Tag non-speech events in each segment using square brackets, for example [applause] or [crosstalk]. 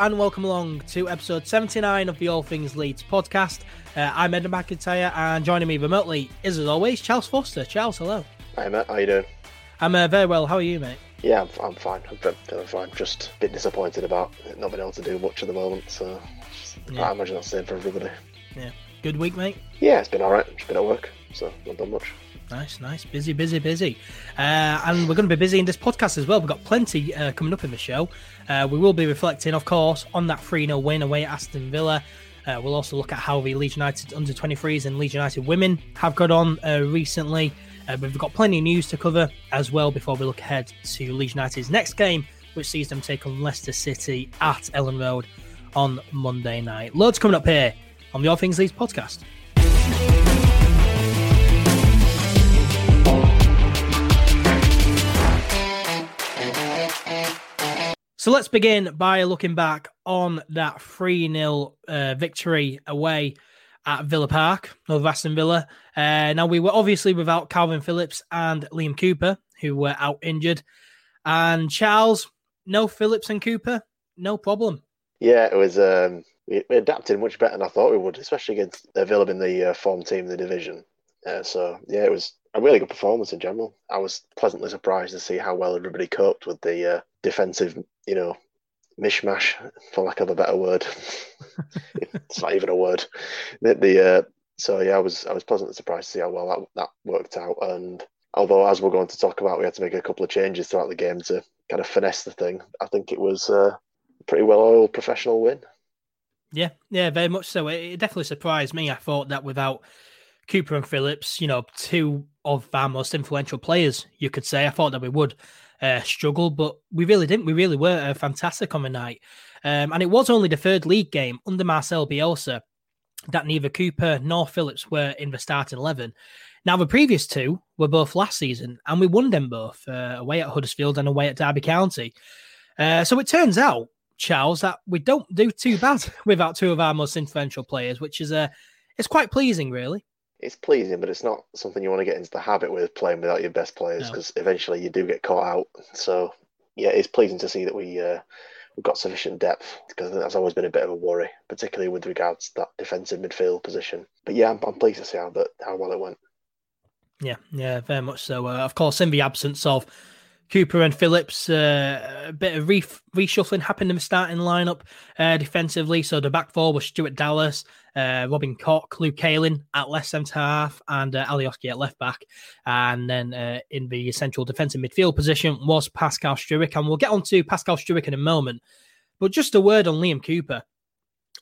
And welcome along to episode 79 of the All Things Leeds podcast. Uh, I'm Ed McIntyre and joining me remotely is, as always, Charles Foster. Charles, hello. Hi, Matt. How you doing? I'm uh, very well. How are you, mate? Yeah, I'm, I'm fine. I'm feeling fine. Just a bit disappointed about not being able to do much at the moment. So yeah. I imagine that's the same for everybody. Yeah. Good week, mate? Yeah, it's been all right. Just been at work, so not done much. Nice, nice. Busy, busy, busy. Uh, and we're going to be busy in this podcast as well. We've got plenty uh, coming up in the show. Uh, we will be reflecting, of course, on that 3 0 win away at Aston Villa. Uh, we'll also look at how the Leeds United under 23s and Leeds United women have got on uh, recently. Uh, we've got plenty of news to cover as well before we look ahead to Leeds United's next game, which sees them take on Leicester City at Elland Road on Monday night. Loads coming up here on the All Things Leeds podcast. So let's begin by looking back on that 3 0 uh, victory away at Villa Park over Aston Villa. Uh, now, we were obviously without Kalvin Phillips and Liam Cooper, who were out injured. And Charles, no Phillips and Cooper, no problem. Yeah, it was. Um, we, adapted much better than I thought we would, especially against Villa in the uh, form team the division. Uh, so, yeah, it was a really good performance in general. I was pleasantly surprised to see how well everybody coped with the uh, defensive, you know, mishmash, for lack of a better word. [laughs] it's not even a word. The, the uh, so yeah, I was I was pleasantly surprised to see how well that that worked out. And although, as we're going to talk about, we had to make a couple of changes throughout the game to kind of finesse the thing. I think it was uh, a pretty well oiled professional win. Yeah, yeah, very much so. It, it definitely surprised me. I thought that without Cooper and Phillips, you know, two of our most influential players, you could say, I thought that we would uh, struggle, but we really didn't. We really were uh, fantastic on the night. Um, and it was only the third league game under Marcel Bielsa that neither Cooper nor Phillips were in the starting 11. Now, the previous two were both last season, and we won them both uh, away at Huddersfield and away at Derby County. Uh, so it turns out, Charles, that we don't do too bad [laughs] without two of our most influential players, which is uh, it's quite pleasing, really it's pleasing, but it's not something you want to get into the habit with playing without your best players because no. eventually you do get caught out. So yeah, it's pleasing to see that we uh, we've got sufficient depth because that's always been a bit of a worry, particularly with regards to that defensive midfield position. But yeah, I'm, I'm pleased to see how that how well it went. Yeah, yeah, very much so. Uh, of course, in the absence of Cooper and Phillips, uh, a bit of re- reshuffling happened in the starting lineup uh, defensively. So the back four was Stuart Dallas, uh, Robin Koch, Luke Ayling at left centre half, and uh, Alioski at left back. And then uh, in the central defensive midfield position was Pascal Struijk. And we'll get on to Pascal Struijk in a moment. But just a word on Liam Cooper.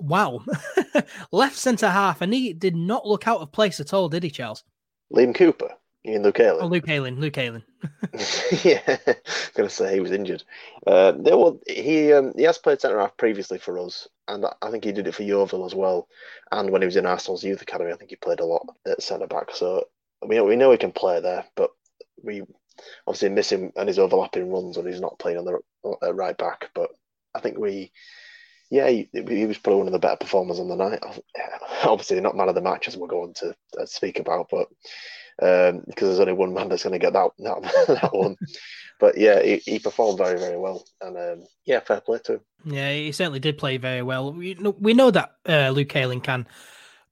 Wow. [laughs] left centre half, and he did not look out of place at all, did he, Charles? Liam Cooper? You mean Luke Ayling? Oh, Luke Ayling. Luke Ayling. [laughs] [laughs] yeah, [laughs] gonna say he was injured. Uh, well, he um, he has played centre half previously for us, and I think he did it for Yeovil as well. And when he was in Arsenal's youth academy, I think he played a lot at centre back. So we we know he can play there, but we obviously miss him and his overlapping runs when he's not playing on the uh, right back. But I think we. Yeah, he, he, was probably one of the better performers on the night. Obviously, not man of the match as we're going to uh, speak about, but um, because there's only one man that's going to get that that, [laughs] that one. but yeah, he, he, performed very very well, and um, yeah, fair play to him. Yeah, he certainly did play very well. We know, we know that uh, Luke Ayling can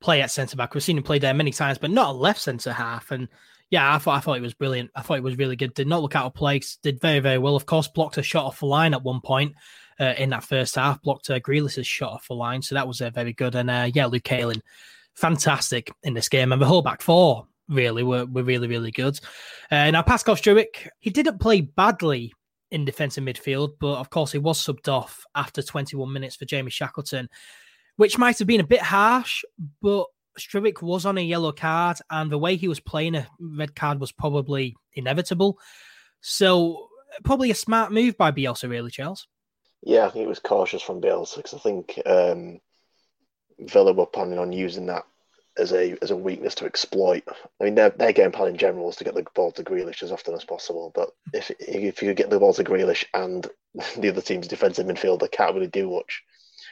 play at centre back. We've seen him play there many times, but not a left centre half. And yeah, I thought I thought it was brilliant. I thought it was really good. Did not look out of place. Did very very well. Of course, blocked a shot off the line at one point. Uh, in that first half, blocked uh, Grealish's shot off the line, so that was uh, very good. And uh, yeah, Luke Ayling, fantastic in this game, and the whole back four really were, were really, really good. Uh, now, Pascal Struijk, he didn't play badly in defensive midfield, but of course, he was subbed off after 21 minutes for Jamie Shackleton, which might have been a bit harsh, but Struijk was on a yellow card, and the way he was playing, a red card was probably inevitable. So, probably a smart move by Bielsa, really, Charles. Yeah, I think it was cautious from Bielsa because I think um, Villa were planning on using that as a as a weakness to exploit. I mean, their, their game plan in general is to get the ball to Grealish as often as possible. But if if you get the ball to Grealish and [laughs] the other team's defensive midfielder can't really do much,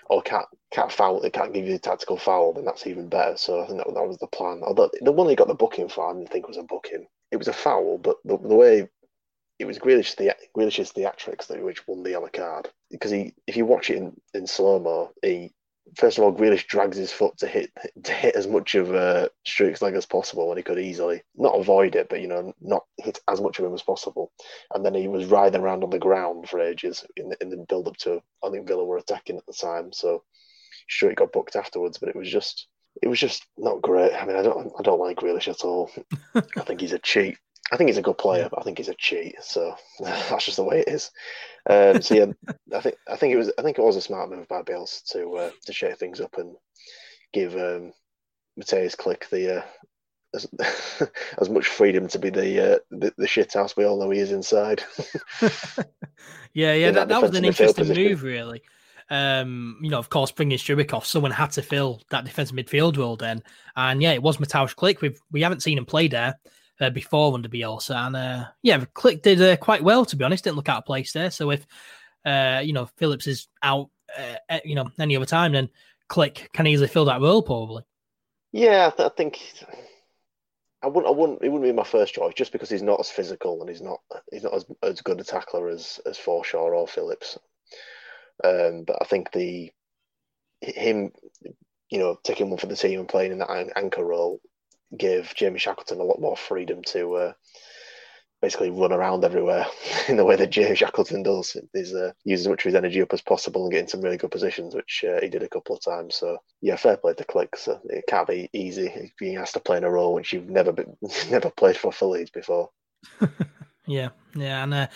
or can't can't foul, they can't give you the tactical foul, then that's even better. So I think that, that was the plan. Although the one they got the booking for, I didn't think was a booking. It was a foul, but the, the way it was Grealish the Grealish's theatrics that which won the yellow card because he if you watch it in, in slow mo, he first of all Grealish drags his foot to hit to hit as much of uh, Struijk's leg as possible when he could easily not avoid it, but you know not hit as much of him as possible, and then he was riding around on the ground for ages in the, in the build up to I think Villa were attacking at the time, so Struijk got booked afterwards, but it was just it was just not great. I mean, I don't I don't like Grealish at all. [laughs] I think he's a cheat. I think he's a good player, but I think he's a cheat. So [laughs] that's just the way it is. Um, so yeah, [laughs] I think I think it was I think it was a smart move by Bills to uh, to shake things up and give um, Mateusz Klich the uh, as, [laughs] as much freedom to be the, uh, the the shit house we all know he is inside. yeah, yeah, that, that was an interesting move, really. Um, you know, of course, bringing Struijk off, someone had to fill that defensive midfield role then, and yeah, it was Mateusz Klich. We we haven't seen him play there uh, before under Bielsa. And uh, yeah, Klich did uh, quite well, to be honest. Didn't look out of place there. So if, uh, you know, Phillips is out, uh, you know, any other time, then Klich can easily fill that role, probably. Yeah, I think I wouldn't. I wouldn't. It wouldn't be my first choice just because he's not as physical and he's not. He's not as, as good a tackler as as Forshaw or Phillips. Um, but I think the him, you know, taking one for the team and playing in that anchor role gave Jamie Shackleton a lot more freedom to uh, basically run around everywhere [laughs] in the way that Jamie Shackleton does. He's uh, using as much of his energy up as possible and getting some really good positions, which uh, he did a couple of times. So yeah, fair play to Klich. So it can't be easy being asked to play in a role which you've never been, [laughs] never played for for Leeds before. [laughs] yeah, yeah, and uh,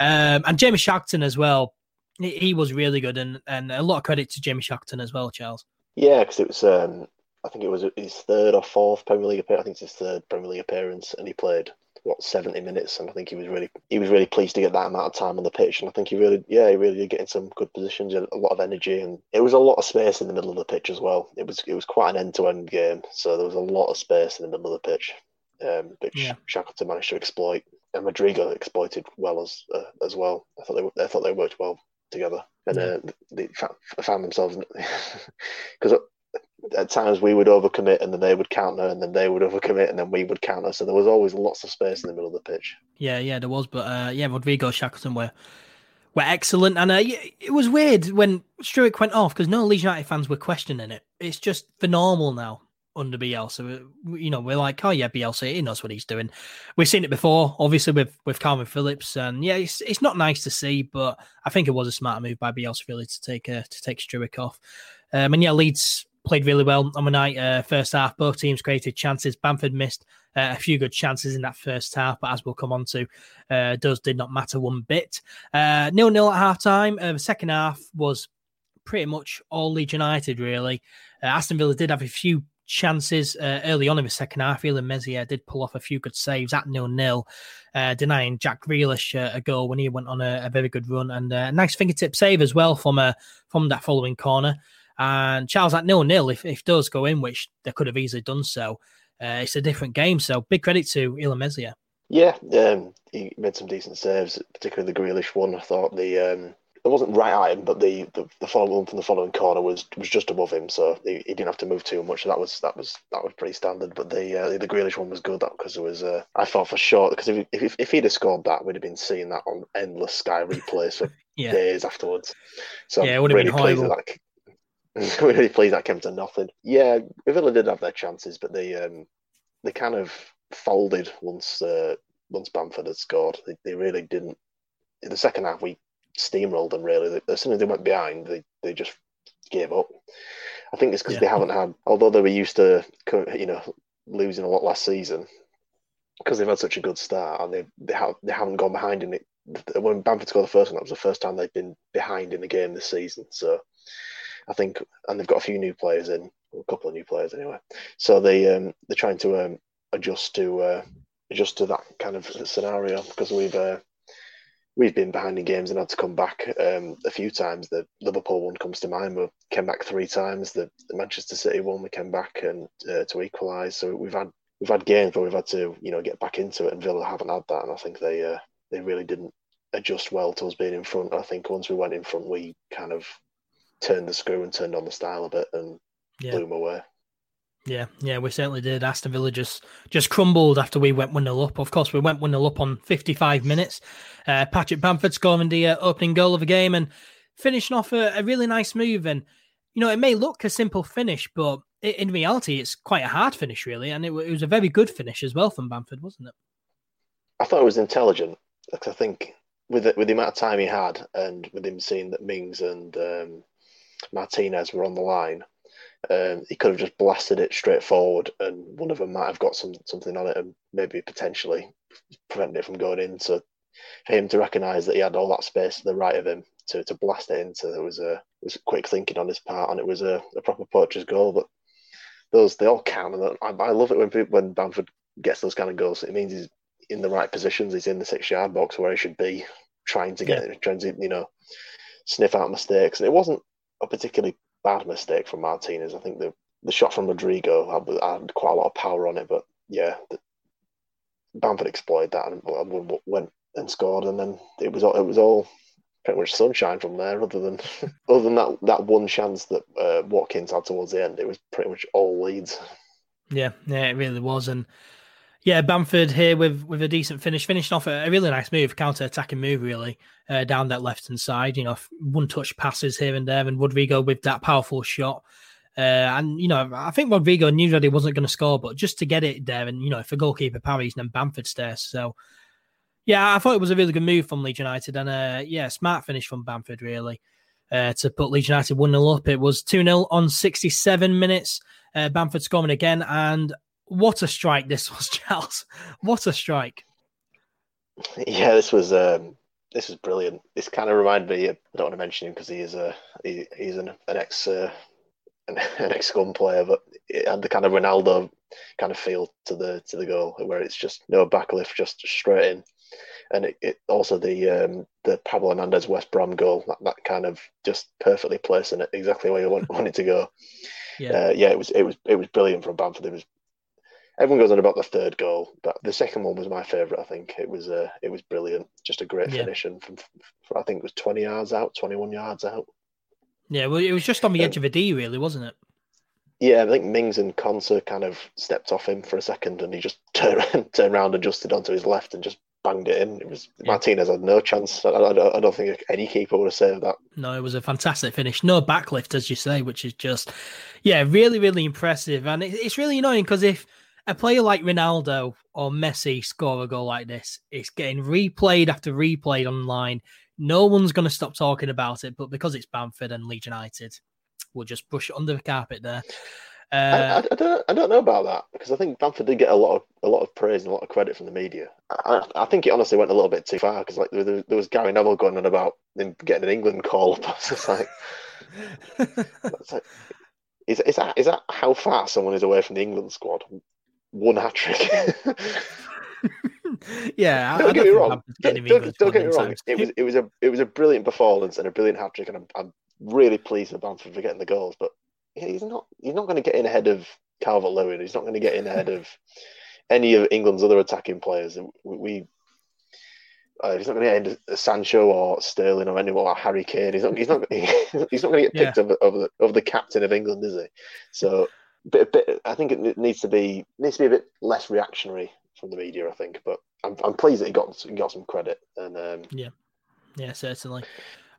um, and Jamie Shackleton as well. He, he was really good, and and a lot of credit to Jamie Shackleton as well, Charles. Yeah, because it was um, I think it was his third or fourth Premier League appearance. I think it's his third Premier League appearance, and he played what seventy minutes, and I think he was really he was really pleased to get that amount of time on the pitch, and I think he really yeah he really did get in some good positions, a lot of energy, and it was a lot of space in the middle of the pitch as well. It was it was quite an end to end game, so there was a lot of space in the middle of the pitch, um, which yeah. Shackleton managed to exploit, and Rodrigo exploited well as uh, as well. I thought they I thought they worked well together, and uh, they found themselves because [laughs] at times we would overcommit and then they would counter and then they would overcommit and then we would counter. So there was always lots of space in the middle of the pitch. Yeah, yeah, there was. But uh, yeah, Rodrigo Shackleton were were excellent. And uh, it was weird when Struijk went off because no Leeds United fans were questioning it. It's just for normal now under Bielsa. You know, we're like, oh yeah, Bielsa, he knows what he's doing. We've seen it before, obviously with with Kalvin Phillips, and yeah, it's it's not nice to see, but I think it was a smart move by Bielsa really to take uh, to take Struijk off. Um, and yeah, Leeds played really well on the night. Uh, first half, both teams created chances. Bamford missed uh, a few good chances in that first half, but as we'll come on to, uh, does did not matter one bit. Uh, nil nil at half time. Uh, the second half was pretty much all Leeds United, really. Uh, Aston Villa did have a few chances early on in the second half. Illan Meslier did pull off a few good saves at nil nil, denying Jack Grealish a goal when he went on a, a very good run and a nice fingertip save as well from uh, from that following corner. And Charles at nil nil, if, if does go in, which they could have easily done so, uh, it's a different game. So big credit to Meslier. Yeah, um, he made some decent saves, particularly the Grealish one. I thought the um, it wasn't right at him, but the the, the following one from the following corner was was just above him, so he, he didn't have to move too much. That was that was that was pretty standard. But the uh, the Grealish one was good because it was uh, I thought for sure because if, if if he'd have scored that, we'd have been seeing that on endless Sky replays for [laughs] yeah. days afterwards. So yeah, it would have really been horrible. That, [laughs] really pleased that came to nothing. Yeah, Villa did have their chances, but they um, they kind of folded once uh, once Bamford had scored. They, they really didn't. In the second half, we steamrolled them. Really, as soon as they went behind, they, they just gave up. I think it's because yeah. they haven't had, although they were used to, you know, losing a lot last season, because they've had such a good start and they they, have, they haven't gone behind in it. When Bamford scored the first one, that was the first time they've been behind in the game this season. So I think, and they've got a few new players in, a couple of new players anyway. So they um, they're trying to um, adjust to uh, adjust to that kind of scenario because we've uh, we've been behind in games and had to come back um, a few times. The Liverpool one comes to mind. We came back three times. The, the Manchester City one we came back and uh, to equalise. So we've had we've had games where we've had to you know get back into it, and Villa haven't had that. And I think they uh, they really didn't adjust well to us being in front. I think once we went in front, we kind of turned the screw and turned on the style a bit and yeah. blew them away. Yeah, yeah, we certainly did. Aston Villa just just crumbled after we went 1 0 up. Of course, we went 1 0 up on 55 minutes. Uh, Patrick Bamford scoring the uh, opening goal of the game and finishing off a, a, really nice move. And, you know, it may look a simple finish, but it, in reality, it's quite a hard finish, really. And it, it, was a very good finish as well from Bamford, wasn't it? I thought it was intelligent. Because I think with the, with the amount of time he had and with him seeing that Mings and um, Martinez were on the line, um, he could have just blasted it straight forward, and one of them might have got some something on it, and maybe potentially prevented it from going in. So for him to recognise that he had all that space to the right of him to, to blast it into, there was a was quick thinking on his part, and it was a, a proper poacher's goal. But those they all count, and I, I love it when people, when Bamford gets those kind of goals. It means he's in the right positions. He's in the six yard box where he should be, trying to get yeah. trying to you know sniff out mistakes. And it wasn't a particularly bad mistake from Martinez. I think the the shot from Rodrigo had, had quite a lot of power on it, but yeah, the, Bamford exploited that and went and scored, and then it was all, it was all pretty much sunshine from there. Other than [laughs] other than that that one chance that uh, Watkins had towards the end, it was pretty much all Leeds. Yeah, yeah, it really was, and yeah, Bamford here with with a decent finish, finishing off a, a really nice move, counter attacking move, really uh, down that left hand side. You know, one touch passes here and there, and Rodrigo with that powerful shot. Uh, and you know, I think Rodrigo knew that he wasn't going to score, but just to get it there, and you know, if a goalkeeper parries, then Bamford stares. So, yeah, I thought it was a really good move from Leeds United, and uh, yeah, smart finish from Bamford really uh, to put Leeds United one 0 up. It was two 0 on sixty seven minutes. Uh, Bamford scoring again, and what a strike this [laughs] was, Charles. What a strike. Yeah, this was um, this was brilliant. This kind of reminded me. I don't want to mention him because he is a he, he's an, an ex uh, an, [laughs] an ex Scum player, but it had the kind of Ronaldo kind of feel to the to the goal where it's just no backlift, just straight in. And it, it also the um, the Pablo Hernandez West Brom goal that, that kind of just perfectly placing it exactly where you want, [laughs] want it to go. Yeah, uh, yeah, it was it was it was brilliant from Bamford. It was everyone goes on about the third goal, but the second one was my favourite. I think it was uh, it was brilliant, just a great yeah. finish, and from, from, I think it was twenty yards out, twenty one yards out. Yeah, well, it was just on the um, edge of a D, really, wasn't it? Yeah, I think Mings and Konsa kind of stepped off him for a second, and he just turned [laughs] turned around, adjusted onto his left, and just banged it in. It was yeah. Martinez had no chance. I, I, I, don't think any keeper would have saved that. No, it was a fantastic finish. No backlift, as you say, which is just, yeah, really, really impressive. And it, it's really annoying because if a player like Ronaldo or Messi score a goal like this, it's getting replayed after replayed online. No one's going to stop talking about it, but because it's Bamford and Leeds United, we'll just brush it under the carpet there. Uh, I, I, don't, I don't know about that because I think Bamford did get a lot of a lot of praise and a lot of credit from the media. I, I think it honestly went a little bit too far because like there, there, was Gary Neville going on about him getting an England call up. [laughs] It's like, [laughs] it's like is, is that is that how far someone is away from the England squad? One hat trick. [laughs] yeah, don't I, get me wrong. Don't, don't, don't, get me wrong. It was it was a it was a brilliant performance and a brilliant hat trick, and I'm, I'm really pleased with Bamford for getting the goals. But he's not he's not going to get in ahead of Calvert Lewin. He's not going to get in ahead of any of England's other attacking players. We, we uh, he's not going to into Sancho or Sterling or anyone like Harry Kane. He's not. He's not. [laughs] He's not going to get picked yeah. over, over the over the captain of England, is he? So bit, bit, I think it needs to be needs to be a bit less reactionary from the media. I think, but I'm, I'm pleased that he got got some credit. And um, yeah, yeah, certainly.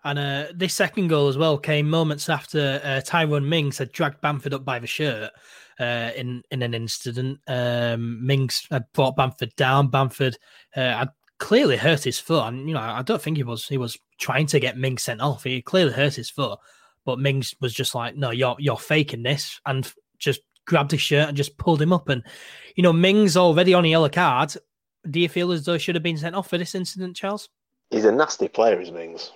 And uh, this second goal as well came moments after uh, Tyrone Mings had dragged Bamford up by the shirt uh, in in an incident. Um, Mings had brought Bamford down. Bamford uh, had clearly hurt his foot, and you know I don't think he was he was trying to get Mings sent off. He clearly hurt his foot, but Mings was just like, "No, you're you're faking this," and just grabbed his shirt and just pulled him up. And, you know, Mings already on a yellow card. Do you feel as though he should have been sent off for this incident, Charles? He's a nasty player, is Mings.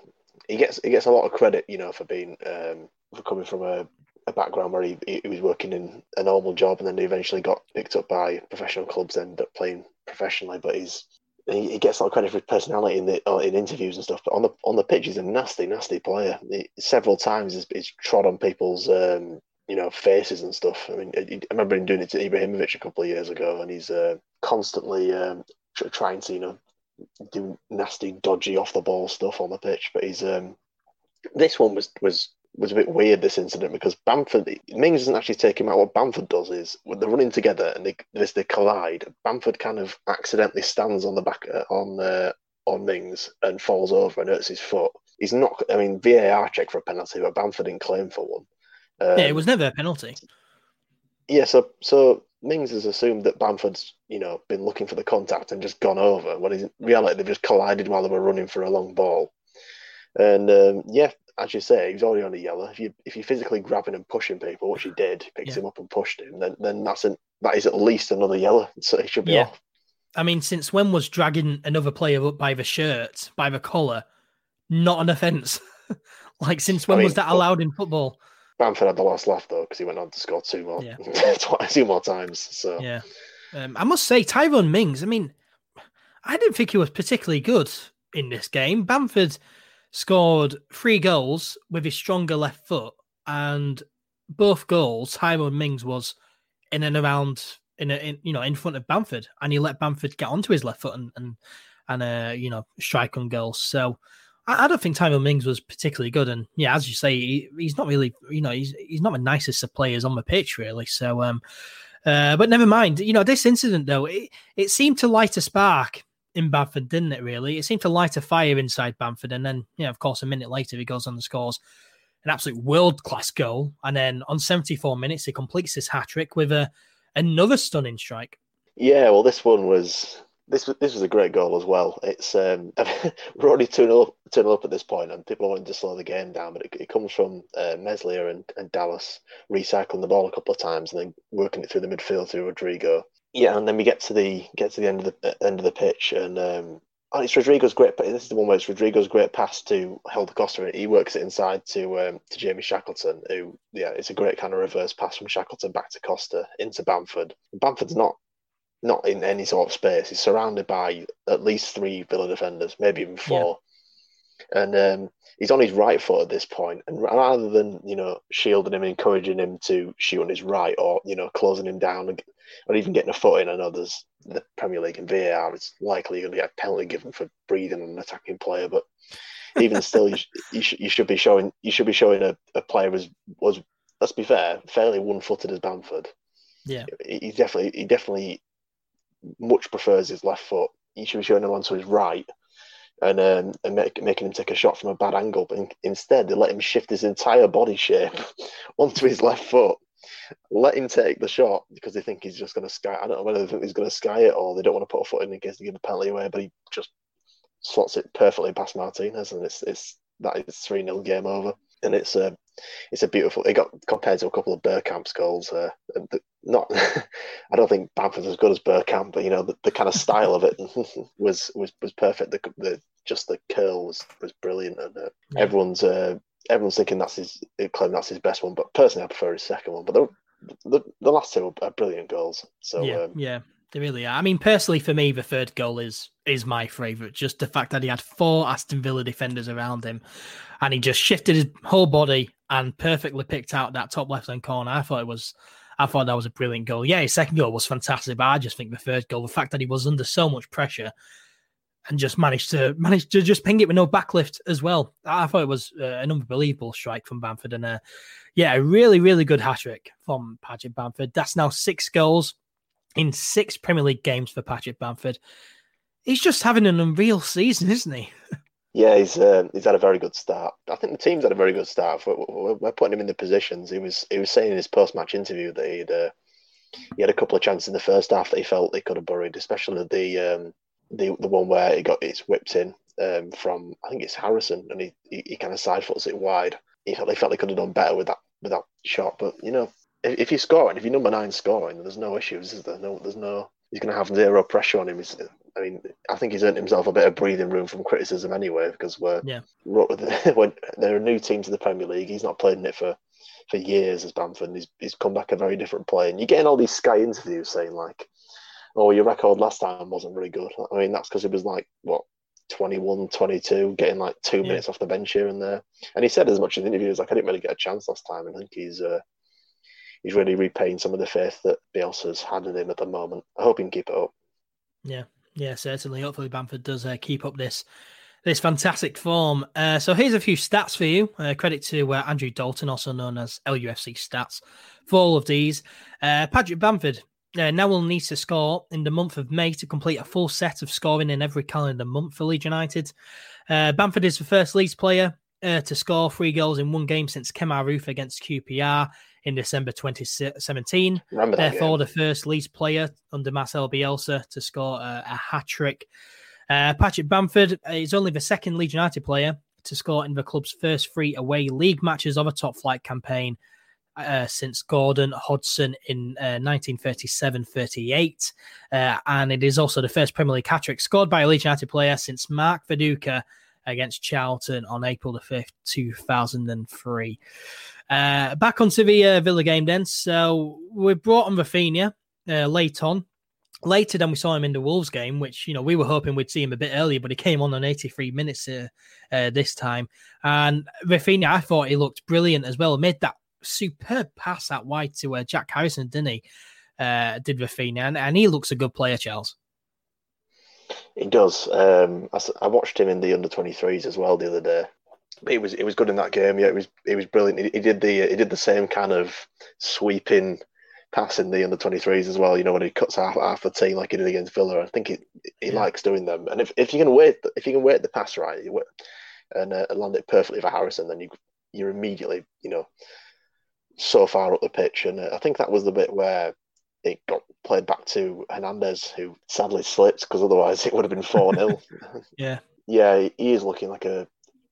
He gets he gets a lot of credit, you know, for being um, for coming from a, a background where he, he was working in a normal job and then he eventually got picked up by professional clubs and ended up playing professionally. But he's he, he gets a lot of credit for his personality in the in interviews and stuff. But on the on the pitch, he's a nasty, nasty player. He, several times he's, he's trod on people's um, you know, faces and stuff. I mean, I, remember him doing it to Ibrahimovic a couple of years ago, and he's uh, constantly um, trying to, you know, do nasty, dodgy, off the ball stuff on the pitch. But he's um, this one was was was a bit weird this incident because Bamford Mings doesn't actually take him out. What Bamford does is when they're running together and they they collide, Bamford kind of accidentally stands on the back uh, on uh, on Mings and falls over and hurts his foot. He's not. I mean, VAR check for a penalty, but Bamford didn't claim for one. Um, yeah, it was never a penalty. Yeah, so so Mings has assumed that Bamford's you know been looking for the contact and just gone over when in reality they've just collided while they were running for a long ball. And um, yeah, as you say, he's already on a yellow. If you if you physically grabbing and pushing people, which he did, picks yeah. him up and pushed him, then then that's an, that is at least another yellow. [laughs] So he should be yeah. off. I mean, since when was dragging another player up by the shirt, by the collar, not an offence? [laughs] like since when I mean, was that allowed in football? Bamford had the last laugh though because he went on to score two more, yeah. [laughs] two more times. So yeah, um, I must say Tyrone Mings. I mean, I didn't think he was particularly good in this game. Bamford scored three goals with his stronger left foot, and both goals, Tyrone Mings was in and around in, a, in you know in front of Bamford, and he let Bamford get onto his left foot and and and uh, you know strike on goals. So I, I don't think Tyrone Mings was particularly good, and yeah, as you say, he, he's not really you know he's he's not the nicest of players on the pitch really. So um, uh, but never mind. You know this incident though, it it seemed to light a spark in Bamford, didn't it? Really, it seemed to light a fire inside Bamford, and then know, of course, a minute later he goes on the scores an absolute world class goal, and then on 74 minutes he completes his hat trick with a another stunning strike. Yeah, well, this one was this was this was a great goal as well. It's um, [laughs] we're already two 0 up, up at this point, and people are wanting to slow the game down. But it, it comes from uh, Meslier and, and Dallas recycling the ball a couple of times and then working it through the midfield through Rodrigo yeah, and then we get to the get to the end of the uh, end of the pitch, and um, oh, it's Rodrigo's great. This is the one where it's Rodrigo's great pass to Helder Costa. and He works it inside to um, to Jamie Shackleton, who yeah, it's a great kind of reverse pass from Shackleton back to Costa into Bamford. Bamford's not not in any sort of space. He's surrounded by at least three Villa defenders, maybe even four. Yeah. And um, he's on his right foot at this point. point, and rather than you know shielding him, encouraging him to shoot on his right, or you know closing him down or even getting a foot in. I know there's the Premier League and VAR. It's likely you're going to get a penalty given for breathing on an attacking player, but even still, you, you, sh- you, should be showing you should be showing a, a player was was let's be fair, fairly one-footed as Bamford. Yeah, he definitely he definitely much prefers his left foot. He should be showing him onto his right. And, um, and make, making him take a shot from a bad angle, but in, instead they let him shift his entire body shape [laughs] onto his left foot let him take the shot because they think he's just going to sky. I don't know whether they think he's going to sky it or they don't want to put a foot in in case they give the penalty away. But he just slots it perfectly past Martinez, and it's it's that is three 0 game over. And it's a it's a beautiful. It got compared to a couple of Bergkamp's goals. Uh, not, [laughs] I don't think Bamford's as good as Bergkamp, but you know the, the kind of style of it [laughs] was was was perfect. The, the just the curl was was brilliant, and uh, yeah. everyone's uh, everyone's thinking that's his claim that's his best one, but personally I prefer his second one. But the the, the last two are brilliant goals. So yeah, um, yeah, they really are. I mean, personally for me, the third goal is is my favourite. Just the fact that he had four Aston Villa defenders around him, and he just shifted his whole body and perfectly picked out that top left hand corner. I thought it was. I thought that was a brilliant goal. Yeah, his second goal was fantastic, but I just think the third goal, the fact that he was under so much pressure and just managed to manage to just ping it with no backlift as well. I thought it was uh, an unbelievable strike from Bamford, and uh, yeah, a really really good hat trick from Patrick Bamford. That's now six goals in six Premier League games for Patrick Bamford. He's just having an unreal season, isn't he? [laughs] Yeah, he's uh, he's had a very good start. I think the team's had a very good start. We're, we're putting him in the positions. He was he was saying in his post match interview that he'd uh, he had a couple of chances in the first half that he felt they could have buried, especially the um, the the one where it got it's whipped in um, from I think it's Harrison, and he, he, he kind of side foots it wide. He felt they felt he could have done better with that with that shot, but you know, if, if you're scoring, if you're number nine scoring, there's no issues, is there? No, there's no. He's going to have zero pressure on him. He's, I mean, I think he's earned himself a bit of breathing room from criticism anyway, because we're yeah. [laughs] when they're a new team to the Premier League. He's not played in it for for years as Bamford. He's he's come back a very different player, and you're getting all these Sky interviews saying like oh, your record last time wasn't really good. I mean, that's because it was like, what, 21, 22, getting like two yeah. minutes off the bench here and there. And he said as much in the interview, like, I didn't really get a chance last time. And I think he's uh, he's really repaying some of the faith that Bielsa's had in him at the moment. I hope he can keep it up. Yeah, yeah, certainly. Hopefully, Bamford does uh, keep up this this fantastic form. Uh, so here's a few stats for you. Uh, credit to uh, Andrew Dalton, also known as LUFC Stats, for all of these. Uh, Patrick Bamford uh, now will need to score in the month of May to complete a full set of scoring in every calendar month for Leeds United. Uh, Bamford is the first Leeds player to score three goals in one game since Kemar Roofe against QPR in December 2017. Therefore, the first Leeds player under Marcel Bielsa to score a, a hat trick. Uh, Patrick Bamford is only the second Leeds United player to score in the club's first three away league matches of a top flight campaign uh, since Gordon Hodgson in uh, 1937 38. Uh, and it is also the first Premier League hat trick scored by a Leeds United player since Mark Viduka against Charlton on April the 5th, 2003. Uh, back onto the uh, Villa game then. So we brought on Raphinha uh, late on later than we saw him in the Wolves game, which you know we were hoping we'd see him a bit earlier, but he came on on 83 minutes uh, uh, this time. And Raphinha, I thought he looked brilliant as well. Made that superb pass out wide to uh, Jack Harrison, didn't he? Uh, did Raphinha, and, and, he looks a good player, Charles. He does. Um, I, I, watched him in the under 23s as well the other day. He was he was good in that game. Yeah, it was he was brilliant. He, he did the he did the same kind of sweeping passing the under 23s as well. You know when he cuts half half the team like he did against Villa. I think he he yeah. likes doing them. And if, if you can wait if you can wait the pass right you and uh, land it perfectly for Harrison, then you you're immediately you know so far up the pitch. And uh, I think that was the bit where it got played back to Hernandez, who sadly slipped because otherwise it would have been four 0 [laughs] Yeah, yeah, he is looking like a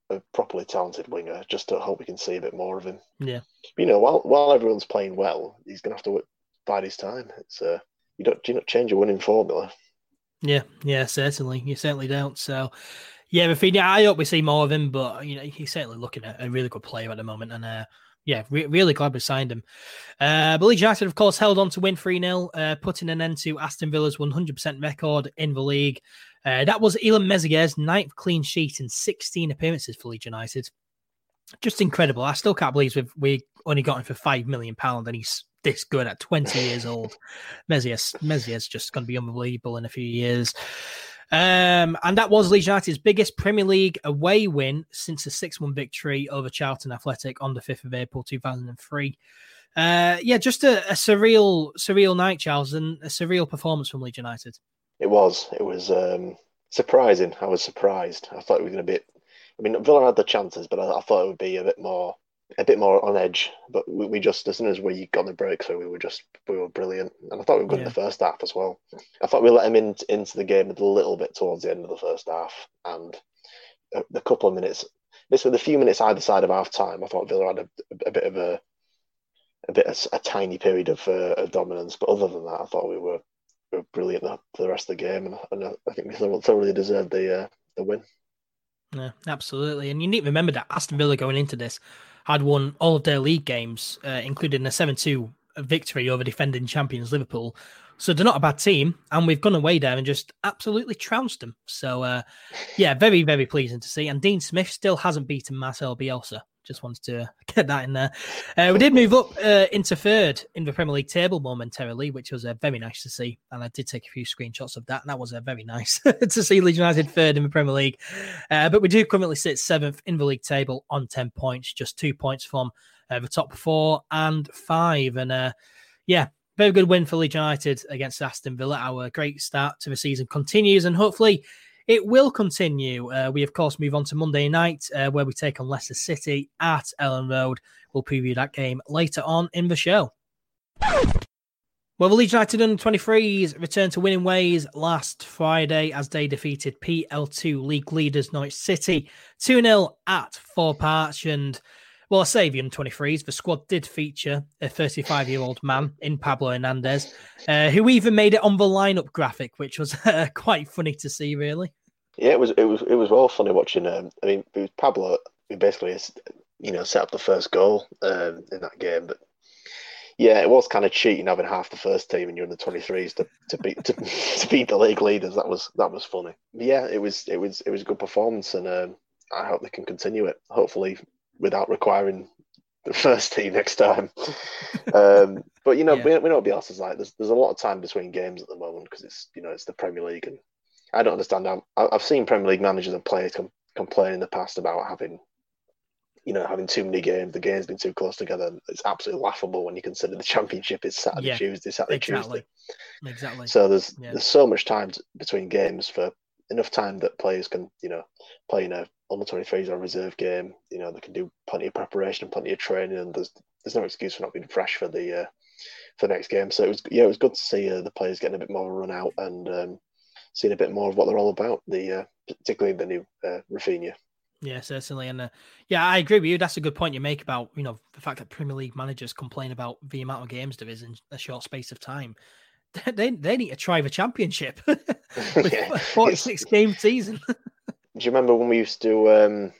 a properly talented winger. Just to hope we can see a bit more of him. Yeah. you know, while while everyone's playing well, he's going to have to bide his time. It's uh, you don't do you not change a winning formula. Yeah, yeah, certainly. You certainly don't. So, yeah, Raphinha, I hope we see more of him. But you know, he's certainly looking at a really good player at the moment, and uh, yeah, re- really glad we signed him. Uh, but Leeds United, of course, held on to win 3 0, uh, putting an end to Aston Villa's 100% record in the league. Uh, that was Illan Meslier's ninth clean sheet in 16 appearances for Leeds United. Just incredible. I still can't believe we've we only got him for £5 million and he's this good at 20 years old. [laughs] Meslier, Meslier just going to be unbelievable in a few years. Um, and that was Leeds United's biggest Premier League away win since a 6 1 victory over Charlton Athletic on the 5th of April 2003. Uh, yeah, just a, a, surreal, surreal night, Charles, and a surreal performance from Leeds United. It was. It was um, surprising. I was surprised. I thought it was going to be. I mean, Villa had the chances, but I, I thought it would be a bit more a bit more on edge, but we, we, just as soon as we got the breakthrough, we were just we were brilliant, and I thought we were good yeah. in the first half as well. I thought we let him in, into the game a little bit towards the end of the first half, and a, a couple of minutes, This was the few minutes either side of half time, I thought Villa had a, a bit of a a bit of a tiny period of, uh, of dominance, but other than that, I thought we were, we were brilliant for the rest of the game, and, and I think we thoroughly deserved the uh, the win. Yeah, absolutely. And you need to remember that Aston Villa going into this had won all of their league games, uh, including a 7 2 victory over defending champions Liverpool. So they're not a bad team, and we've gone away there and just absolutely trounced them. So, uh, yeah, very, very pleasing to see. And Dean Smith still hasn't beaten Marcel Bielsa. Just wanted to [laughs] get that in there. Uh, we did move up uh, into third in the Premier League table momentarily, which was uh, very nice to see. And I did take a few screenshots of that. And that was uh, very [laughs] nice [laughs] to see Leeds United third in the Premier League. Uh, but we do currently sit seventh in the league table on 10 points, just two points from uh, the top four and five. And yeah, very good win for Leeds United against Aston Villa. Our great start to the season continues, and hopefully it will continue. Uh, we, of course, move on to Monday night, uh, where we take on Leicester City at Elland Road. We'll preview that game later on in the show. Well, the Leeds United under 23s returned to winning ways last Friday as they defeated PL2 league leaders Norwich City 2 0 at Thorp Arch. And well, I say the under 23s, the squad did feature a 35 year old man in Pablo Hernandez, uh, who even made it on the lineup graphic, which was [laughs] uh, quite funny to see, really. Yeah, it was it was it was well funny watching. Um, I mean, it was Pablo who basically you know set up the first goal um, in that game, but yeah, it was kind of cheating having half the first team and you're in the twenty threes to, to beat to, [laughs] to, beat the league leaders. That was that was funny. But yeah, it was it was it was a good performance, and um, I hope they can continue it. Hopefully, without requiring the first team next time. [laughs] um, but you know, yeah. we, we know what Bielsa's like. There's there's a lot of time between games at the moment because it's you know it's the Premier League and I don't understand. i I've seen Premier League managers and players com- complain in the past about having, you know, having too many games. The games been too close together. It's absolutely laughable when you consider the Championship is Saturday, yeah, Tuesday, Saturday, exactly. Tuesday. Exactly. So there's yeah. there's so much time between games for enough time that players can, you know, play in a under 23s or reserve game. You know, they can do plenty of preparation and plenty of training, and there's there's no excuse for not being fresh for the uh, for the next game. So it was yeah, it was good to see uh, the players getting a bit more of a run out and um, seeing a bit more of what they're all about. The uh, particularly the new uh, Raphinha. Yeah, certainly, and uh, yeah, I agree with you. That's a good point you make about you know the fact that Premier League managers complain about the amount of games there is in a short space of time. [laughs] They they need to try the championship with [laughs] [laughs] yeah. forty six game season. Do you remember when we used to um,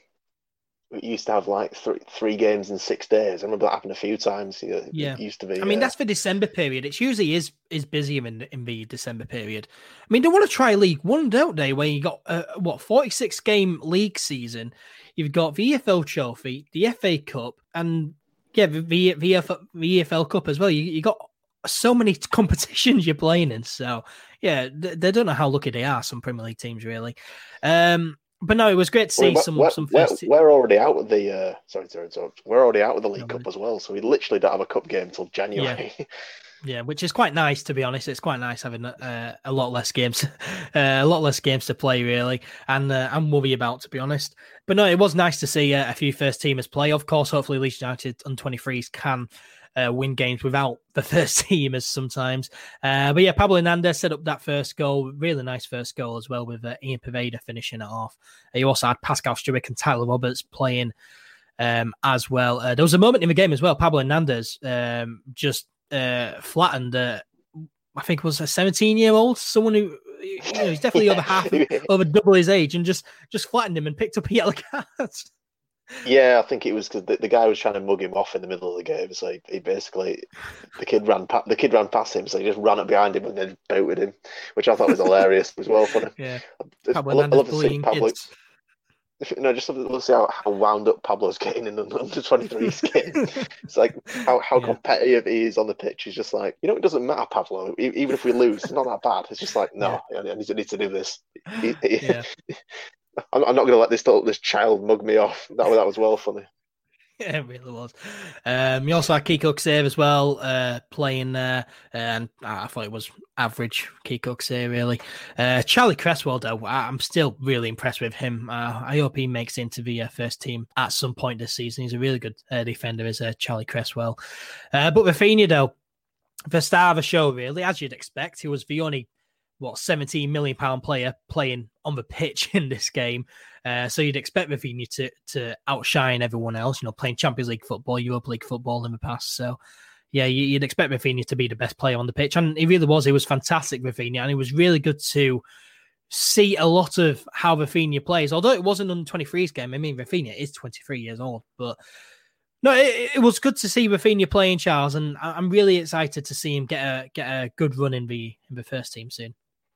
we used to have like three three games in six days. I remember that happened a few times. yeah, it used to be. I mean, uh, that's for December period. It's usually is is busier in in the December period. I mean, they want to try League One, don't they? Where you got uh, what forty six game league season. You've got the EFL Trophy, the FA Cup, and yeah, the the, the, EFL, the EFL Cup as well. You you got so many [laughs] competitions you're playing in. So yeah, they, they don't know how lucky they are. Some Premier League teams really. Um, but no, it was great to see some we're, some. We're, we're, already out of the. Uh, sorry to interrupt. We're already out of the League no, Cup as well, so we literally don't have a cup game until January. Yeah. [laughs] yeah. which is quite nice to be honest. It's quite nice having uh, a lot less games, [laughs] uh, a lot less games to play really, and uh, and worry about to be honest. But no, it was nice to see uh, a few first teamers play. Of course, hopefully Leeds United on 23s can uh, win games without [laughs] the first team as sometimes. Uh, but yeah, Pablo Hernandez set up that first goal. Really nice first goal as well with uh, Ian Poveda finishing it off. Uh, you also had Pascal Stewart and Tyler Roberts playing um, as well. Uh, there was a moment in the game as well. Pablo Hernandez um, just uh, flattened, I think was a 17 year old, someone who you know, he's definitely over [laughs] half, over double his age, and just just flattened him and picked up a yellow card. [laughs] Yeah, I think it was because the, the, guy was trying to mug him off in the middle of the game. So he, he basically, the kid ran pa- the kid ran past him, so he just ran up behind him and then booted him, which I thought was hilarious as well. Funny. Yeah, Pablo I, love, I [laughs] love to see Pablo. Kids. You know, just love to see how, how wound up Pablo's getting in the [laughs] under 23 game. it's like how, how yeah. competitive he is on the pitch. He's just like, you know, it doesn't matter, Pablo. Even if we lose, it's not that bad. It's just like, no, yeah. I, need to, need to do this. [laughs] He, he, yeah. I'm, I'm not going to let this this child mug me off. That that was well funny. Yeah, [laughs] it really was. Um, you also had Kiko save as well, uh, playing there, and I thought it was average Kiko save, really. Uh, Charlie Cresswell, though, I'm still really impressed with him. Uh, I hope he makes into the uh, first team at some point this season. He's a really good uh, defender, is uh, Charlie Cresswell. But Raphinha, though, the star of the show, really, as you'd expect, he was the only what 17 million pound player playing on the [laughs] pitch in this game. Uh, so you'd expect Raphinha to to outshine everyone else, you know, playing Champions League football, Europa League football in the past. So yeah, you'd expect Raphinha to be the best player on the pitch. And he really was. He was fantastic, Raphinha, and it was really good to see a lot of how Raphinha plays. Although it wasn't on 23's game. I mean, Raphinha is 23 years old, but no, it, it, was good to see Raphinha playing Charles, and I'm really excited to see him get a get a good run in the in the first team soon.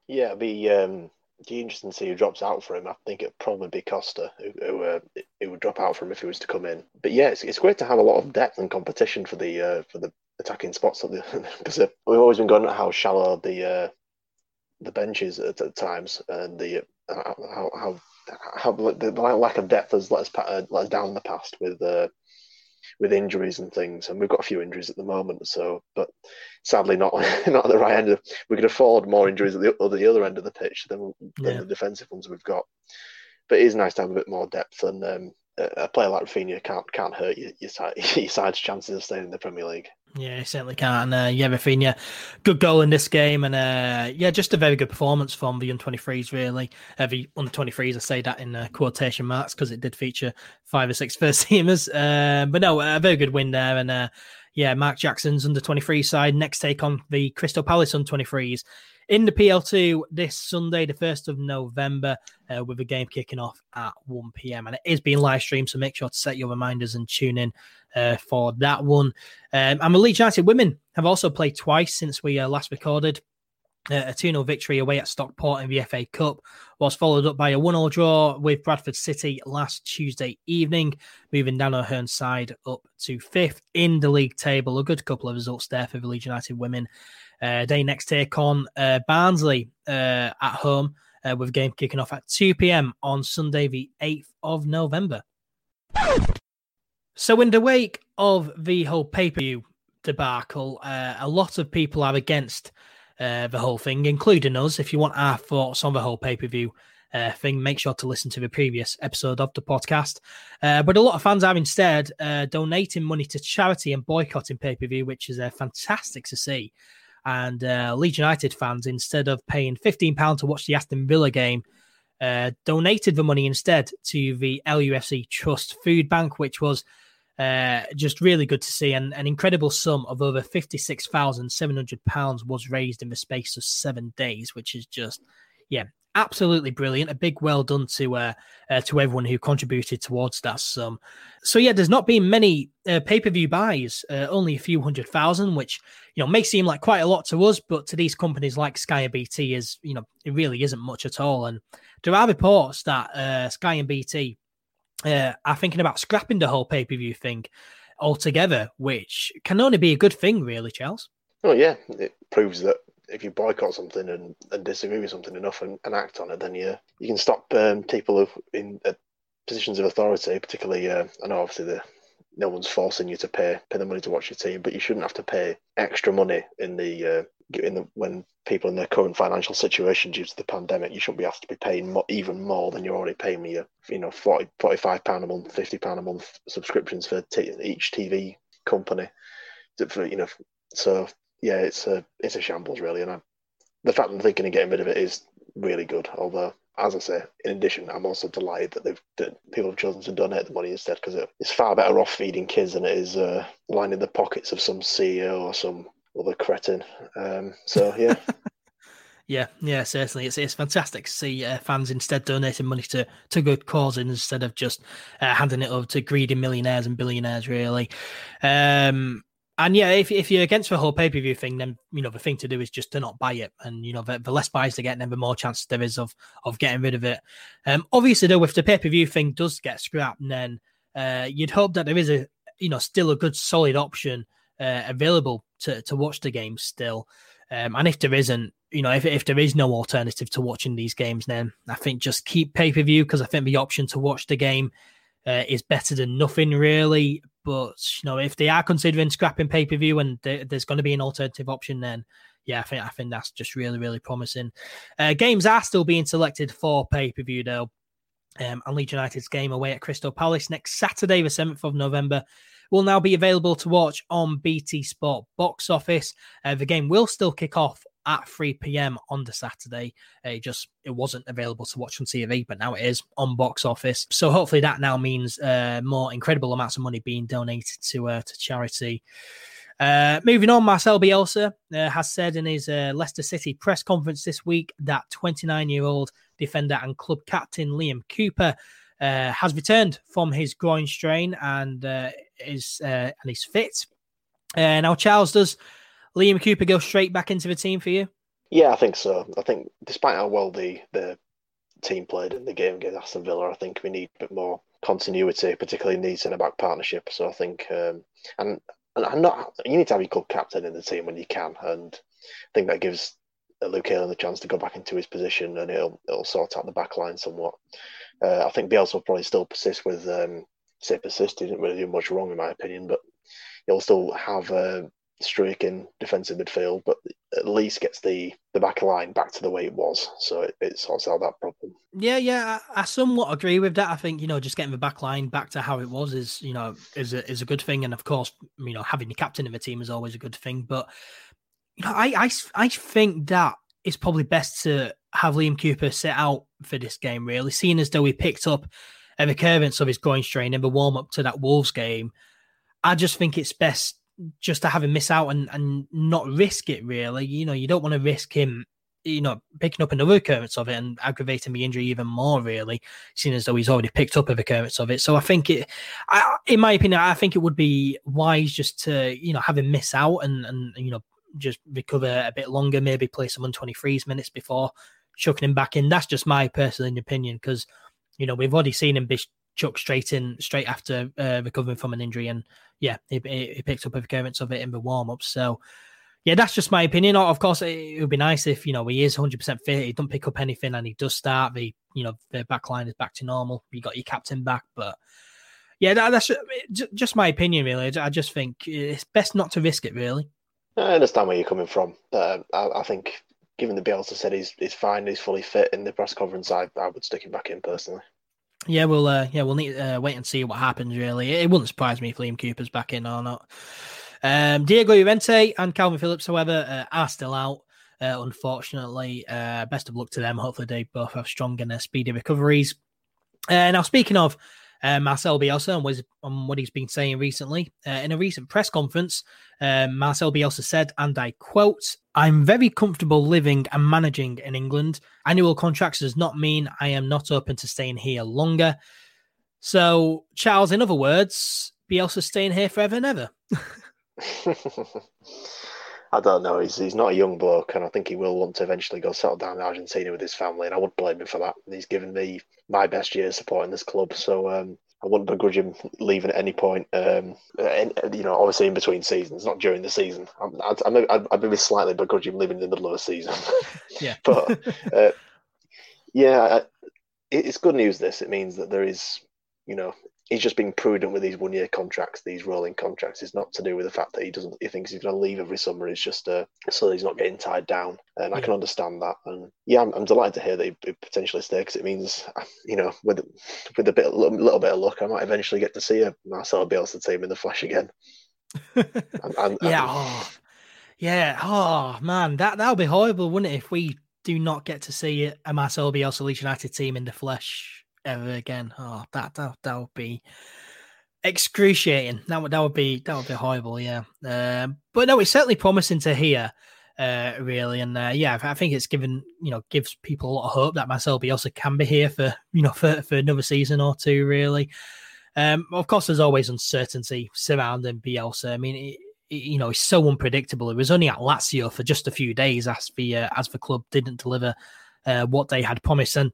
Yeah, it'd be um, be interesting to see who drops out for him. I think it'd probably be Costa who who, uh, who would drop out for him if he was to come in. But yeah, it's, it's great to have a lot of depth and competition for the uh, for the attacking spots because [laughs] uh, we've always been going at how shallow the uh, the benches at, at times and the uh, how how how the lack of depth has let us, uh, let us down in the past with uh, with injuries and things, and we've got a few injuries at the moment. So, but sadly, not [laughs] not at the right end. Of, we could afford more injuries at the, at the other end of the pitch than, than yeah. the defensive ones we've got. But it is nice to have a bit more depth, and um, a player like Raphinha can't can't hurt your your, side, [laughs] your side's chances of staying in the Premier League. Yeah, he certainly can. Uh, yeah, Raphinha, good goal in this game, and uh, yeah, just a very good performance from the under 23s. Really, every under 23s, I say that in uh, quotation marks because it did feature five or six first teamers. [laughs] Uh, but no, a very good win there, and uh, yeah, Mark Jackson's under 23 side next take on the Crystal Palace under 23s in the PL2 this Sunday, the 1st of November, uh, with the game kicking off at 1 p.m. And it is being live streamed, so make sure to set your reminders and tune in uh, for that one. Um, and the Leeds United women have also played twice since we uh, last recorded. A 2 0 victory away at Stockport in the FA Cup was followed up by a 1 0 draw with Bradford City last Tuesday evening, moving Dan O'Hearn's side up to fifth in the league table. A good couple of results there for the Leeds United women. Uh, they next take on uh, Barnsley uh, at home. uh, with game kicking off at 2 p.m. on Sunday, the 8th of November. So, in the wake of the whole pay per view debacle, uh, a lot of people are against uh, the whole thing, including us. If you want our thoughts on the whole pay per view uh, thing, make sure to listen to the previous episode of the podcast. Uh, but a lot of fans are instead uh, donating money to charity and boycotting pay per view, which is uh, fantastic to see. And Leeds United fans, instead of paying £15 to watch the Aston Villa game, donated the money instead to the LUFC Trust Food Bank, which was uh, just really good to see. And an incredible sum of over £56,700 was raised in the space of seven days, which is just, yeah, absolutely brilliant. A big well done to uh, uh, to everyone who contributed towards that sum. So yeah, there's not been many uh, pay per view buys, uh, only a few hundred thousand, which you know may seem like quite a lot to us, but to these companies like Sky and BT is you know it really isn't much at all. And there are reports that uh, Sky and BT uh, are thinking about scrapping the whole pay per view thing altogether, which can only be a good thing, really, Charles. Oh yeah, it proves that if you boycott something and, and disagree with something enough and, and act on it, then you you can stop um, people in uh, positions of authority, particularly. Uh, I know obviously the no one's forcing you to pay pay the money to watch your team, but you shouldn't have to pay extra money in the uh, in the when people in their current financial situation due to the pandemic, you shouldn't be asked to be paying more, even more than you're already paying me. You know, 40, 45 pound a month, fifty pound a month subscriptions for t- each TV company. For you know, so yeah, it's a it's a shambles really, and I, the fact that they're thinking of getting rid of it is really good. Although, as I say, in addition, I'm also delighted that they've that people have chosen to donate the money instead because it, it's far better off feeding kids than it is uh, lining the pockets of some CEO or some other cretin. Um, so yeah. [laughs] Yeah, yeah, certainly. It's it's fantastic to see uh, fans instead donating money to, to good causes instead of just uh, handing it over to greedy millionaires and billionaires, really. Um, and yeah, if, if you're against the whole pay per view thing, then you know the thing to do is just to not buy it, and you know the, the less buys they get, then the more chance there is of of getting rid of it. Um, obviously, though, if the pay per view thing does get scrapped, then uh, you'd hope that there is a you know still a good solid option uh, available to to watch the game still. Um, and if there isn't, you know, if if there is no alternative to watching these games, then I think just keep pay per view because I think the option to watch the game uh, is better than nothing really. But you know, if they are considering scrapping pay per view and there's going to be an alternative option, then yeah, I think I think that's just really really promising. Uh, games are still being selected for pay per view though. Um, and Leeds United's game away at Crystal Palace next Saturday, the 7th of November, will now be available to watch on BT Sport Box Office. Uh, the game will still kick off at 3 p.m. on the Saturday. It just it wasn't available to watch on TV, but now it is on box office. So hopefully that now means uh, more incredible amounts of money being donated to uh, to charity. Uh, moving on, Marcel Bielsa uh, has said in his uh, Leicester City press conference this week that 29 year old defender and club captain Liam Cooper uh, has returned from his groin strain and uh, is uh, and he's fit. now, Charles, does Liam Cooper go straight back into the team for you? Yeah, I think so. I think despite how well the the team played in the game against Aston Villa, I think we need a bit more continuity, particularly in the centre back partnership. So I think, um, and and I'm not. You need to have your club captain in the team when you can, and I think that gives Luke Ayling the chance to go back into his position, and it'll it'll sort out the back line somewhat. Uh, I think Bielsa will probably still persist with um, say persist. He didn't really do much wrong in my opinion, but he'll still have uh, Struijk in defensive midfield, but at least gets the the back line back to the way it was. So it, it sorts out that problem. Yeah, yeah, I, I, somewhat agree with that. I think you know just getting the back line back to how it was is you know is a, is a good thing, and of course you know having the captain of a team is always a good thing. But you know, I I I think that it's probably best to have Liam Cooper sit out for this game. Really, seeing as though he picked up a recurrence of his groin strain in the warm up to that Wolves game. I just think it's best just to have him miss out and, and not risk it really. You know, you don't want to risk him, you know, picking up another occurrence of it and aggravating the injury even more, really, seeing as though he's already picked up a occurrence of it. So I think it I in my opinion, I think it would be wise just to, you know, have him miss out and and you know, just recover a bit longer, maybe play some 123s minutes before chucking him back in. That's just my personal opinion because you know we've already seen him be chucked straight in straight after uh, recovering from an injury, and yeah, he, he picked up a of it in the warm up. So Yeah, that's just my opinion. Of course, it would be nice if you know he is 100 percent fit. He doesn't pick up anything, and he does start. The you know the back line is back to normal. You got your captain back, but yeah, that, that's just my opinion. Really, I just think it's best not to risk it. Really, I understand where you're coming from. Uh, I, I, think, given the Bielsa said he's he's fine, he's fully fit in the press conference, I, I would stick him back in personally. Yeah, we'll uh, yeah we'll need uh, wait and see what happens. Really, it wouldn't surprise me if Liam Cooper's back in or not. Um, Diego Llorente and Kalvin Phillips, however, uh, are still out. Uh, unfortunately, uh, best of luck to them. Hopefully, they both have strong and uh, speedy recoveries. Now, speaking of uh, Marcel Bielsa and was, on what he's been saying recently, in a recent press conference, Marcel Bielsa said, and I quote, I'm very comfortable living and managing in England. Annual contracts does not mean I am not open to staying here longer. So, Charles, in other words, Bielsa staying here forever and ever. [laughs] I don't know. He's he's not a young bloke, and I think he will want to eventually go settle down in Argentina with his family. And I wouldn't blame him for that. He's given me my best years supporting this club, so um, I wouldn't begrudge him leaving at any point. Um, and, you know, obviously in between seasons, not during the season. I'd, I'd, I'd, I'd maybe slightly begrudge him leaving in the middle of a season. [laughs] yeah, [laughs] but uh, yeah, it's good news. This it means that there is, you know, he's just being prudent with these one year contracts, these rolling contracts. It's not to do with the fact that he doesn't he thinks he's going to leave every summer. It's just uh, so he's not getting tied down, and yeah. I can understand that. And yeah, I'm, I'm delighted to hear that he potentially stay because it means [laughs] you know with with a bit a little, little, bit of luck, I might eventually get to see a Marcel Bielsa team in the flesh again. [laughs] and, and, yeah, and, oh, yeah. Oh man, that that would be horrible, wouldn't it? If we do not get to see a Marcel Bielsa Leeds United team in the flesh ever again. Oh, that that that would be excruciating. That would that would be that would be horrible. Yeah, um, but no, it's certainly promising to hear. Uh, really, and uh, yeah, I think it's given you know gives people a lot of hope that Marcel Bielsa can be here for you know for, for another season or two. Really, um, of course, there's always uncertainty surrounding Bielsa. I mean, it, you know, he's so unpredictable. It was only at Lazio for just a few days as the uh, as the club didn't deliver uh, what they had promised, and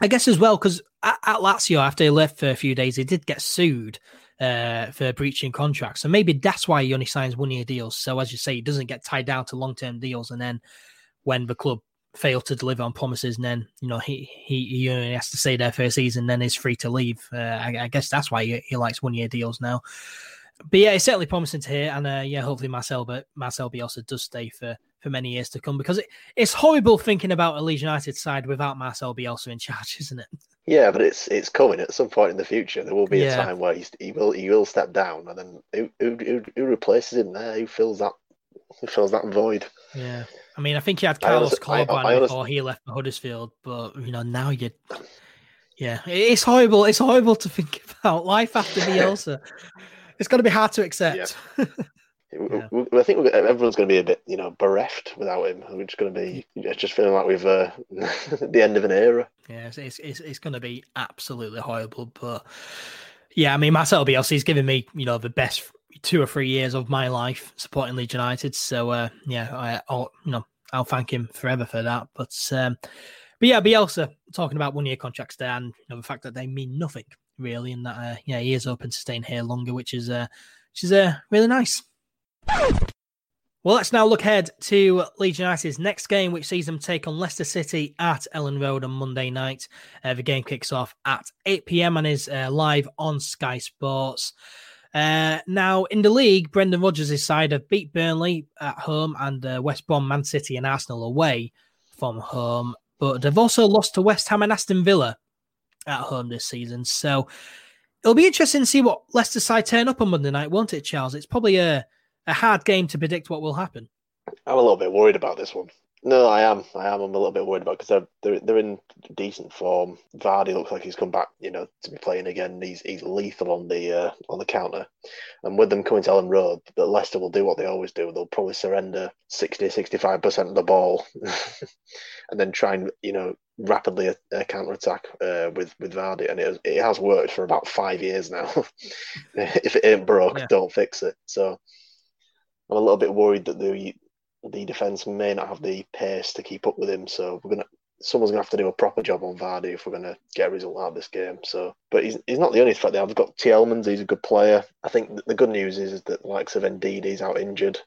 I guess as well because at, at, Lazio after he left for a few days, he did get sued uh, for breaching contracts, so maybe that's why he only signs one-year deals. So as you say, he doesn't get tied down to long-term deals, and then when the club fail to deliver on promises, and then you know he he, he only has to stay there for a season, then is free to leave. Uh, I, I, guess that's why he, he likes one-year deals now. But yeah, it's certainly promising to hear, and uh, yeah, hopefully Marcel, but Marcel Bielsa does stay for for many years to come because it, it's horrible thinking about a Leeds United side without Marcel Bielsa in charge, [laughs] isn't it? Yeah, but it's it's coming at some point in the future. There will be yeah. a time where he's, he will he will step down, and then who, who, who replaces him there? Who fills that who fills that void? Yeah, I mean, I think he had Carlos Corberan before he left for Huddersfield, but you know now you. Yeah, it's horrible. It's horrible to think [laughs] about life after [laughs] Bielsa. it's got to be hard to accept. Yeah. Yeah. I think everyone's going to be a bit, you know, bereft without him. We're just going to be just feeling like we've uh, [laughs] the end of an era. Yeah, it's, it's, it's going to be absolutely horrible. But yeah, I mean, Marcel Bielsa's given me, you know, the best two or three years of my life supporting Leeds United. So uh, yeah, I, will you know, I'll thank him forever for that. But um, but yeah, Bielsa talking about one year contracts there, and you know, the fact that they mean nothing really, and that uh, yeah, he is open to staying here longer, which is uh, which is uh, really nice. Well, let's now look ahead to Leeds United's next game, which sees them take on Leicester City at Elland Road on Monday night. Uh, the game kicks off at 8 p.m. and is uh, live on Sky Sports. Uh, now, in the league, Brendan Rodgers' side have beat Burnley at home and uh, West Brom, Man City, and Arsenal away from home. But they've also lost to West Ham and Aston Villa at home this season. So it'll be interesting to see what Leicester side turn up on Monday night, won't it, Charles? It's probably a a hard game to predict what will happen. I'm a little bit worried about this one. No, I am. I am. I'm a little bit worried about because they're, they're they're in decent form. Vardy looks like he's come back, you know, to be playing again. He's he's lethal on the uh, on the counter, and with them coming to Elland Road, but Leicester will do what they always do. They'll probably surrender 60, 65 percent of the ball, [laughs] and then try and you know rapidly a, a counter attack uh, with with Vardy, and it it has worked for about five years now. [laughs] if it ain't broke, yeah. don't fix it. So I'm a little bit worried that the the defense may not have the pace to keep up with him. So we're gonna someone's gonna have to do a proper job on Vardy if we're gonna get a result out of this game. So, but he's, he's not the only threat they have. They've got Tielemans, he's a good player. I think the good news is, is that likes of Ndidi, he's out injured.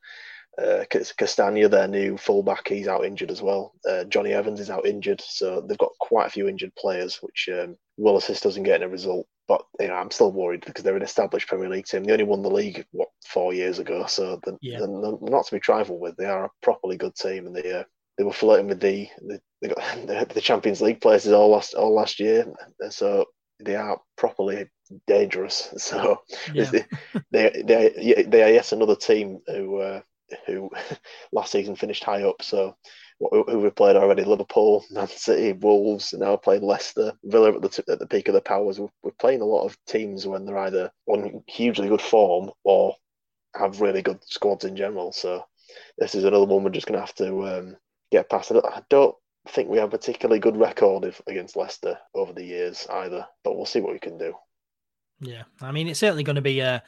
Uh, Castagna, their new fullback, he's out injured as well. Uh, Jonny Evans is out injured, so they've got quite a few injured players, which um, will assist us in getting a result. But you know, I'm still worried because they're an established Premier League team. They only won the league what four years ago, so they're, yeah. they're not to be trifled with. They are a properly good team, and they uh, they were flirting with the they, they got [laughs] the Champions League places all last all last year. So they are properly dangerous. [laughs] So yeah. they, they, they they are yet another team who uh, who [laughs] last season finished high up. So who we played already: Liverpool, Man City, Wolves, and now playing Leicester, Villa at the t- at the peak of their powers. We're, we're playing a lot of teams when they're either on hugely good form or have really good squads in general. So this is another one we're just going to have to um, get past. I don't think we have a particularly good record if, against Leicester over the years either, but we'll see what we can do. Yeah, I mean, it's certainly going to be a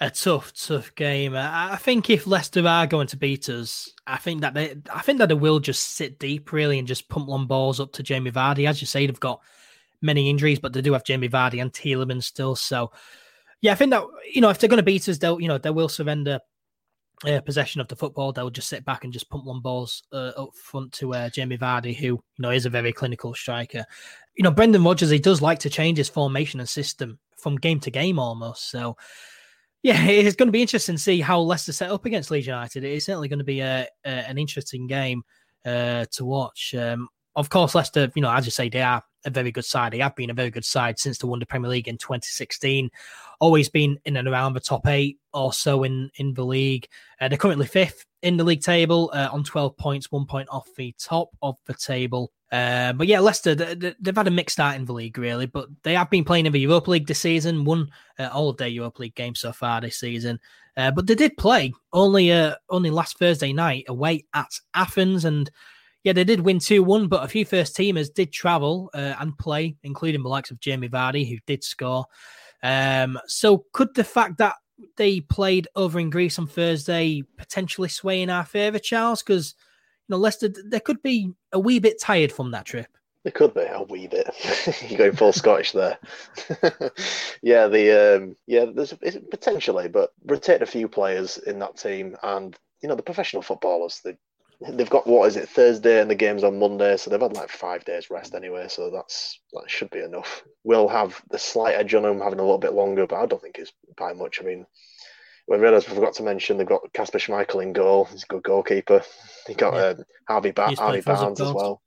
a tough, tough game. I, think if Leicester are going to beat us, I think that they, I think that they will just sit deep really and just pump long balls up to Jamie Vardy. As you say, they've got many injuries, but they do have Jamie Vardy and Tielemans still. So, yeah, I think that you know if they're going to beat us, they'll you know they will surrender uh, possession of the football. They'll just sit back and just pump long balls uh, up front to uh, Jamie Vardy, who you know is a very clinical striker. You know, Brendan Rodgers he does like to change his formation and system from game to game almost. So, yeah, it's going to be interesting to see how Leicester set up against Leeds United. It is certainly going to be a, a an interesting game uh, to watch. Um, of course, Leicester, you know, as you say, they are a very good side. They have been a very good side since they won the Premier League in 2016. Always been in and around the top eight or so in, in the league. Uh, they're currently fifth in the league table uh, on 12 points, one point off the top of the table. Uh, but yeah, Leicester, they, have had a mixed start in the league, really, but they have been playing in the Europa League this season, won uh, all of their Europa League games so far this season. Uh, but they did play only uh, only last Thursday night away at Athens, and yeah, they did win 2 1, but a few first teamers did travel uh, and play, including the likes of Jamie Vardy, who did score. Um, so, could the fact that they played over in Greece on Thursday potentially sway in our favour, Charles? Because, you know, Leicester, they could be a wee bit tired from that trip. They could be a wee bit. [laughs] You're going full Scottish there. [laughs] yeah, the um, yeah, there's potentially, but rotate a few players in that team, and you know the professional footballers. They they've got what is it Thursday and the game's on Monday, so they've had like five days rest anyway. So that's that should be enough. We'll have the slight edge on them having a little bit longer, but I don't think it's by much. I mean, we realised we forgot to mention they've got Kasper Schmeichel in goal. He's a good goalkeeper. They got yeah. uh, Harvey, ba- Harvey Barnes as well.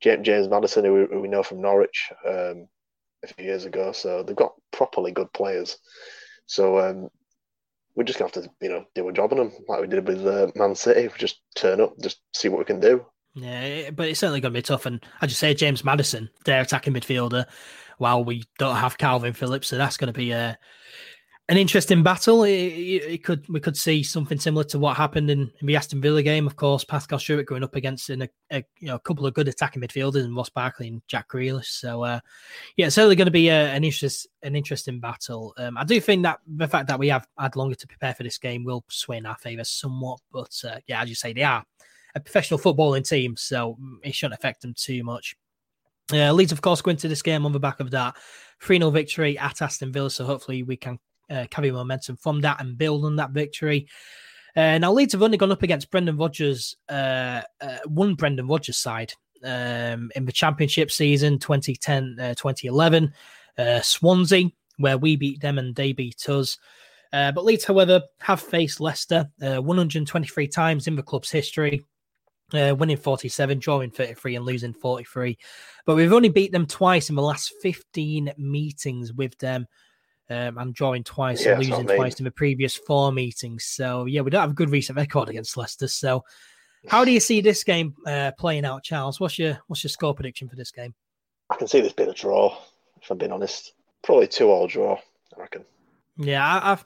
James, James Maddison, who, who, we know from Norwich um, a few years ago. So they've got properly good players. So um, we're just gonna have to, you know, do a job on them like we did with uh, Man City. We just turn up, just see what we can do. Yeah, but it's certainly to be tough. And I just say James Maddison, their attacking midfielder, while we don't have Kalvin Phillips, so that's to be a an interesting battle. It, it, could we could see something similar to what happened in, in the Aston Villa game. Of course, Pascal Struijk going up against in a, a, you know a couple of good attacking midfielders and Ross Barkley and Jack Grealish. So uh, yeah, it's certainly going to be a, an interest an interesting battle. Um, I do think that the fact that we have had longer to prepare for this game will sway in our favour somewhat. But uh, yeah, as you say, they are a professional footballing team, so it shouldn't affect them too much. Uh, Leeds, of course, go into this game on the back of that 3 0 victory at Aston Villa. So hopefully we can uh, carry momentum from that and build on that victory. Uh, now, Leeds have only gone up against Brendan Rodgers, uh, uh, one Brendan Rodgers side um, in the championship season 2010 uh, 2011. Uh, Swansea, where we beat them and they beat us. Uh, but Leeds, however, have faced Leicester 123 times in the club's history, winning 47, drawing 33, and losing 43. But we've only beat them twice in the last 15 meetings with them um, and drawing twice yeah, and losing twice in the previous four meetings. So yeah, we don't have a good recent record against Leicester. So how do you see this game uh, playing out, Charles? What's your what's your score prediction for this game? I can see this being a draw. If I'm being honest, probably two all draw. I reckon. Yeah, I've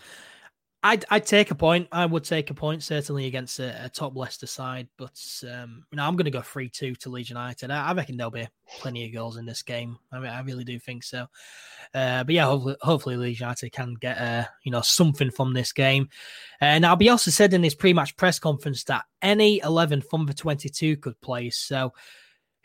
I'd, I'd take a point. I would take a point certainly against a, a top Leicester side, but um, you know I'm going to go three two to Leeds United. I, I, reckon there'll be plenty of goals in this game. I mean, I really do think so. Uh, but yeah, hopefully, hopefully Leeds United can get uh, you know something from this game. And uh, Albielsa said in his pre-match press conference that any eleven from the 22 could play. So.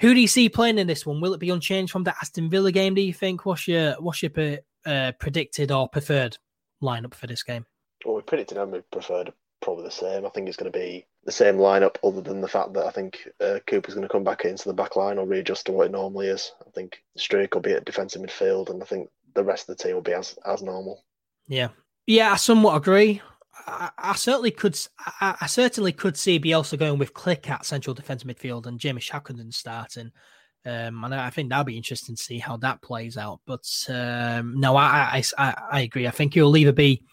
Who do you see playing in this one? Will it be unchanged from the Aston Villa game? Do you think? What's your what's your uh, predicted or preferred lineup for this game? Well, we predicted them we preferred probably the same. I think it's going to be the same lineup, other than the fact that I think uh, Cooper's going to come back into the back line or readjust to what it normally is. I think Struijk will be at defensive midfield, and I think the rest of the team will be as as normal. Yeah, yeah, I somewhat agree. I, I certainly could. I, I, certainly could see Bielsa going with Klich at central defence midfield and Jamie Shackleton starting. Um, and I think that'll be interesting to see how that plays out. But um, no, I, I, I agree. I think he'll either be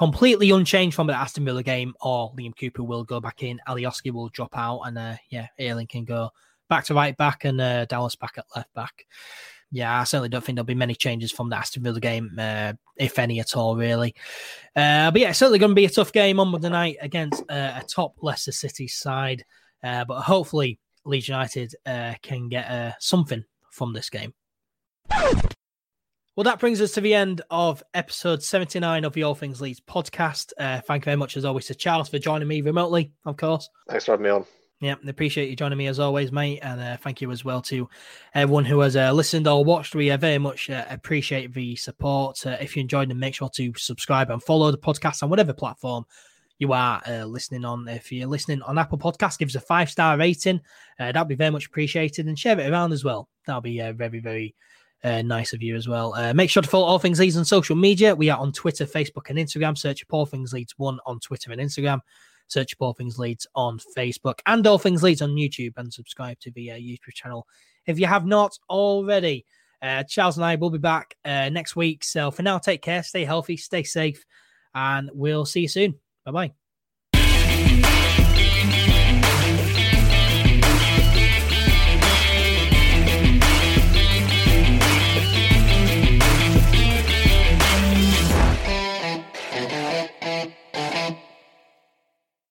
completely unchanged from the Aston Villa game, or Liam Cooper will go back in. Alioski will drop out, and uh, yeah, Ayling can go back to right back, and uh, Dallas back at left back. Yeah, I certainly don't think there'll be many changes from the Aston Villa game, uh, if any at all, really. Uh, but yeah, it's certainly going to be a tough game on Monday night against uh, a top Leicester City side. Uh, but hopefully, Leeds United uh, can get something from this game. Well, that brings us to the end of episode 79 of the All Things Leeds podcast. Uh, thank you very much, as always, to Charles for joining me remotely, of course. Thanks for having me on. Yeah, appreciate you joining me as always, mate. And uh, thank you as well to everyone who has uh, listened or watched. We uh, very much uh, appreciate the support. Uh, if you enjoyed them, make sure to subscribe and follow the podcast on whatever platform you are uh, listening on. If you're listening on Apple Podcast, give us a five star rating. that'd be very much appreciated. And share it around as well. That'll be very, very uh, nice of you as well. Uh, make sure to follow All Things Leeds on social media. We are on Twitter, Facebook, and Instagram. Search All Things Leeds One on Twitter and Instagram. Search All Things Leeds on Facebook and All Things Leeds on YouTube, and subscribe to the uh, YouTube channel if you have not already. Uh, Charles and I will be back uh, next week. So for now, take care, stay healthy, stay safe, and we'll see you soon. Bye bye.